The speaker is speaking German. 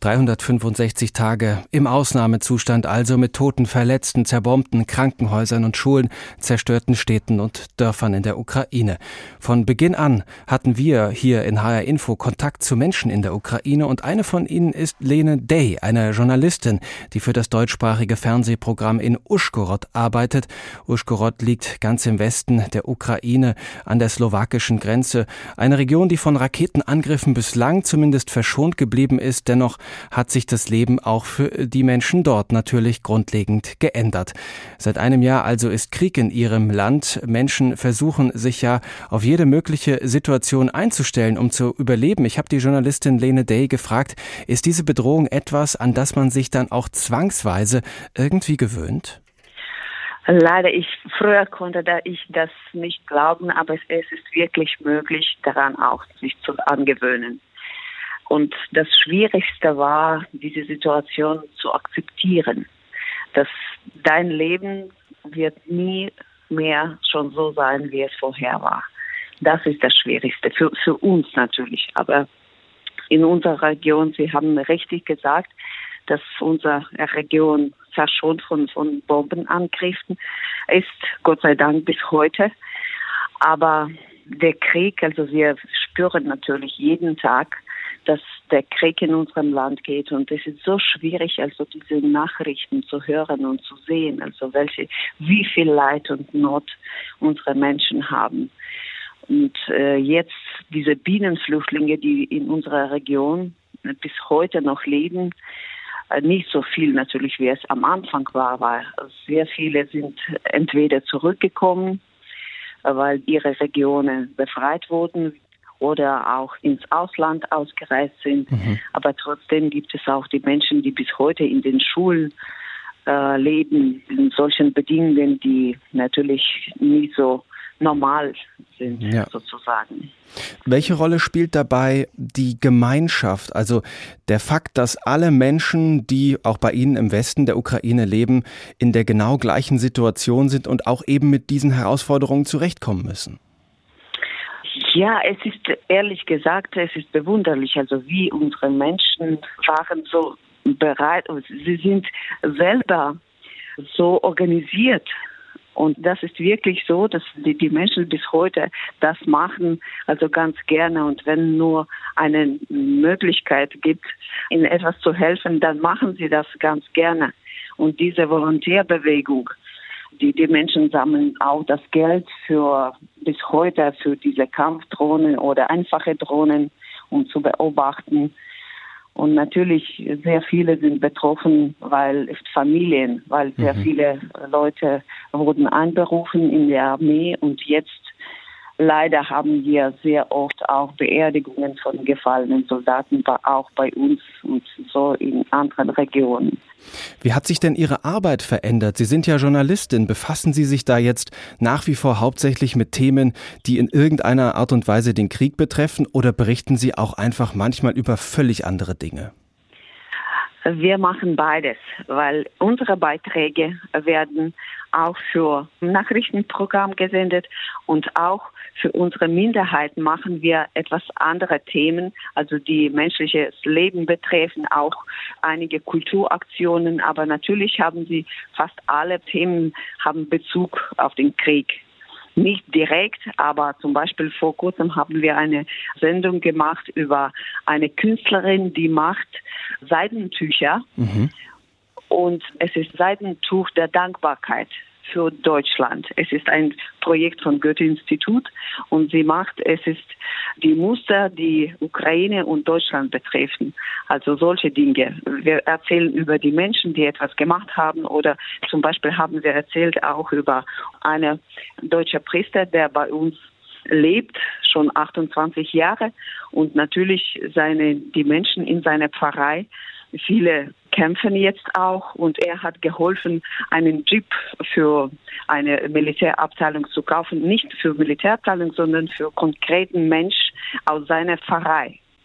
365 Tage im Ausnahmezustand, also mit Toten, Verletzten, zerbombten Krankenhäusern und Schulen, zerstörten Städten und Dörfern in der Ukraine. Von Beginn an hatten wir hier in HR Info Kontakt zu Menschen in der Ukraine und eine von ihnen ist Lene Day, eine Journalistin, die für das deutschsprachige Fernsehprogramm in Uschgorod arbeitet. Uschgorod liegt ganz im Westen der Ukraine an der slowakischen Grenze, eine Region, die von Raketenangriffen bislang zumindest verschont geblieben ist, dennoch hat sich das Leben auch für die Menschen dort natürlich grundlegend geändert. Seit einem Jahr also ist Krieg in ihrem Land. Menschen versuchen sich ja auf jede mögliche Situation einzustellen, um zu überleben. Ich habe die Journalistin Lene Day gefragt, ist diese Bedrohung etwas, an das man sich dann auch zwangsweise irgendwie gewöhnt? Leider, ich früher konnte da ich das nicht glauben, aber es, ist wirklich möglich, daran auch sich zu angewöhnen. Und das Schwierigste war, diese Situation zu akzeptieren, dass dein Leben wird nie mehr schon so sein, wie es vorher war. Das ist das Schwierigste für, für uns natürlich. Aber in unserer Region, Sie haben richtig gesagt, dass unsere Region verschont von, von Bombenangriffen ist, Gott sei Dank bis heute. Aber der Krieg, also wir spüren natürlich jeden Tag, dass der Krieg in unserem Land geht. Und es ist so schwierig, also diese Nachrichten zu hören und zu sehen, also welche, wie viel Leid und Not unsere Menschen haben. Und äh, jetzt diese Bienenflüchtlinge, die in unserer Region bis heute noch leben, äh, nicht so viel natürlich, wie es am Anfang war, weil sehr viele sind entweder zurückgekommen, äh, weil ihre Regionen befreit wurden, oder auch ins Ausland ausgereist sind. Mhm. Aber trotzdem gibt es auch die Menschen, die bis heute in den Schulen äh, leben, in solchen Bedingungen, die natürlich nie so normal sind, ja. sozusagen. Welche Rolle spielt dabei die Gemeinschaft, also der Fakt, dass alle Menschen, die auch bei Ihnen im Westen der Ukraine leben, in der genau gleichen Situation sind und auch eben mit diesen Herausforderungen zurechtkommen müssen? Ja, es ist ehrlich gesagt, es ist bewunderlich, also wie unsere Menschen waren so bereit, sie sind selber so organisiert. Und das ist wirklich so, dass die, die Menschen bis heute das machen, also ganz gerne. Und wenn nur eine Möglichkeit gibt, ihnen etwas zu helfen, dann machen sie das ganz gerne. Und diese Volontärbewegung, die, die Menschen sammeln auch das Geld für bis heute für diese Kampfdrohnen oder einfache Drohnen, um zu beobachten. Und natürlich sehr viele sind betroffen, weil Familien, weil sehr mhm. viele Leute wurden anberufen in der Armee und jetzt Leider haben wir sehr oft auch Beerdigungen von gefallenen Soldaten, auch bei uns und so in anderen Regionen. Wie hat sich denn Ihre Arbeit verändert? Sie sind ja Journalistin. Befassen Sie sich da jetzt nach wie vor hauptsächlich mit Themen, die in irgendeiner Art und Weise den Krieg betreffen oder berichten Sie auch einfach manchmal über völlig andere Dinge? Wir machen beides, weil unsere Beiträge werden auch für Nachrichtenprogramm gesendet und auch für unsere Minderheiten machen wir etwas andere Themen, also die menschliches Leben betreffen, auch einige Kulturaktionen, aber natürlich haben sie fast alle Themen haben Bezug auf den Krieg nicht direkt, aber zum Beispiel vor kurzem haben wir eine Sendung gemacht über eine Künstlerin, die macht Seidentücher. Mhm. Und es ist Seidentuch der Dankbarkeit für Deutschland. Es ist ein Projekt von Goethe-Institut und sie macht, es ist die Muster, die Ukraine und Deutschland betreffen. Also solche Dinge. Wir erzählen über die Menschen, die etwas gemacht haben oder zum Beispiel haben wir erzählt auch über einen deutschen Priester, der bei uns lebt, schon 28 Jahre und natürlich seine, die Menschen in seiner Pfarrei Viele kämpfen jetzt auch und er hat geholfen, einen Jeep für eine Militärabteilung zu kaufen. Nicht für Militärabteilung, sondern für konkreten Mensch aus seiner Pfarrei.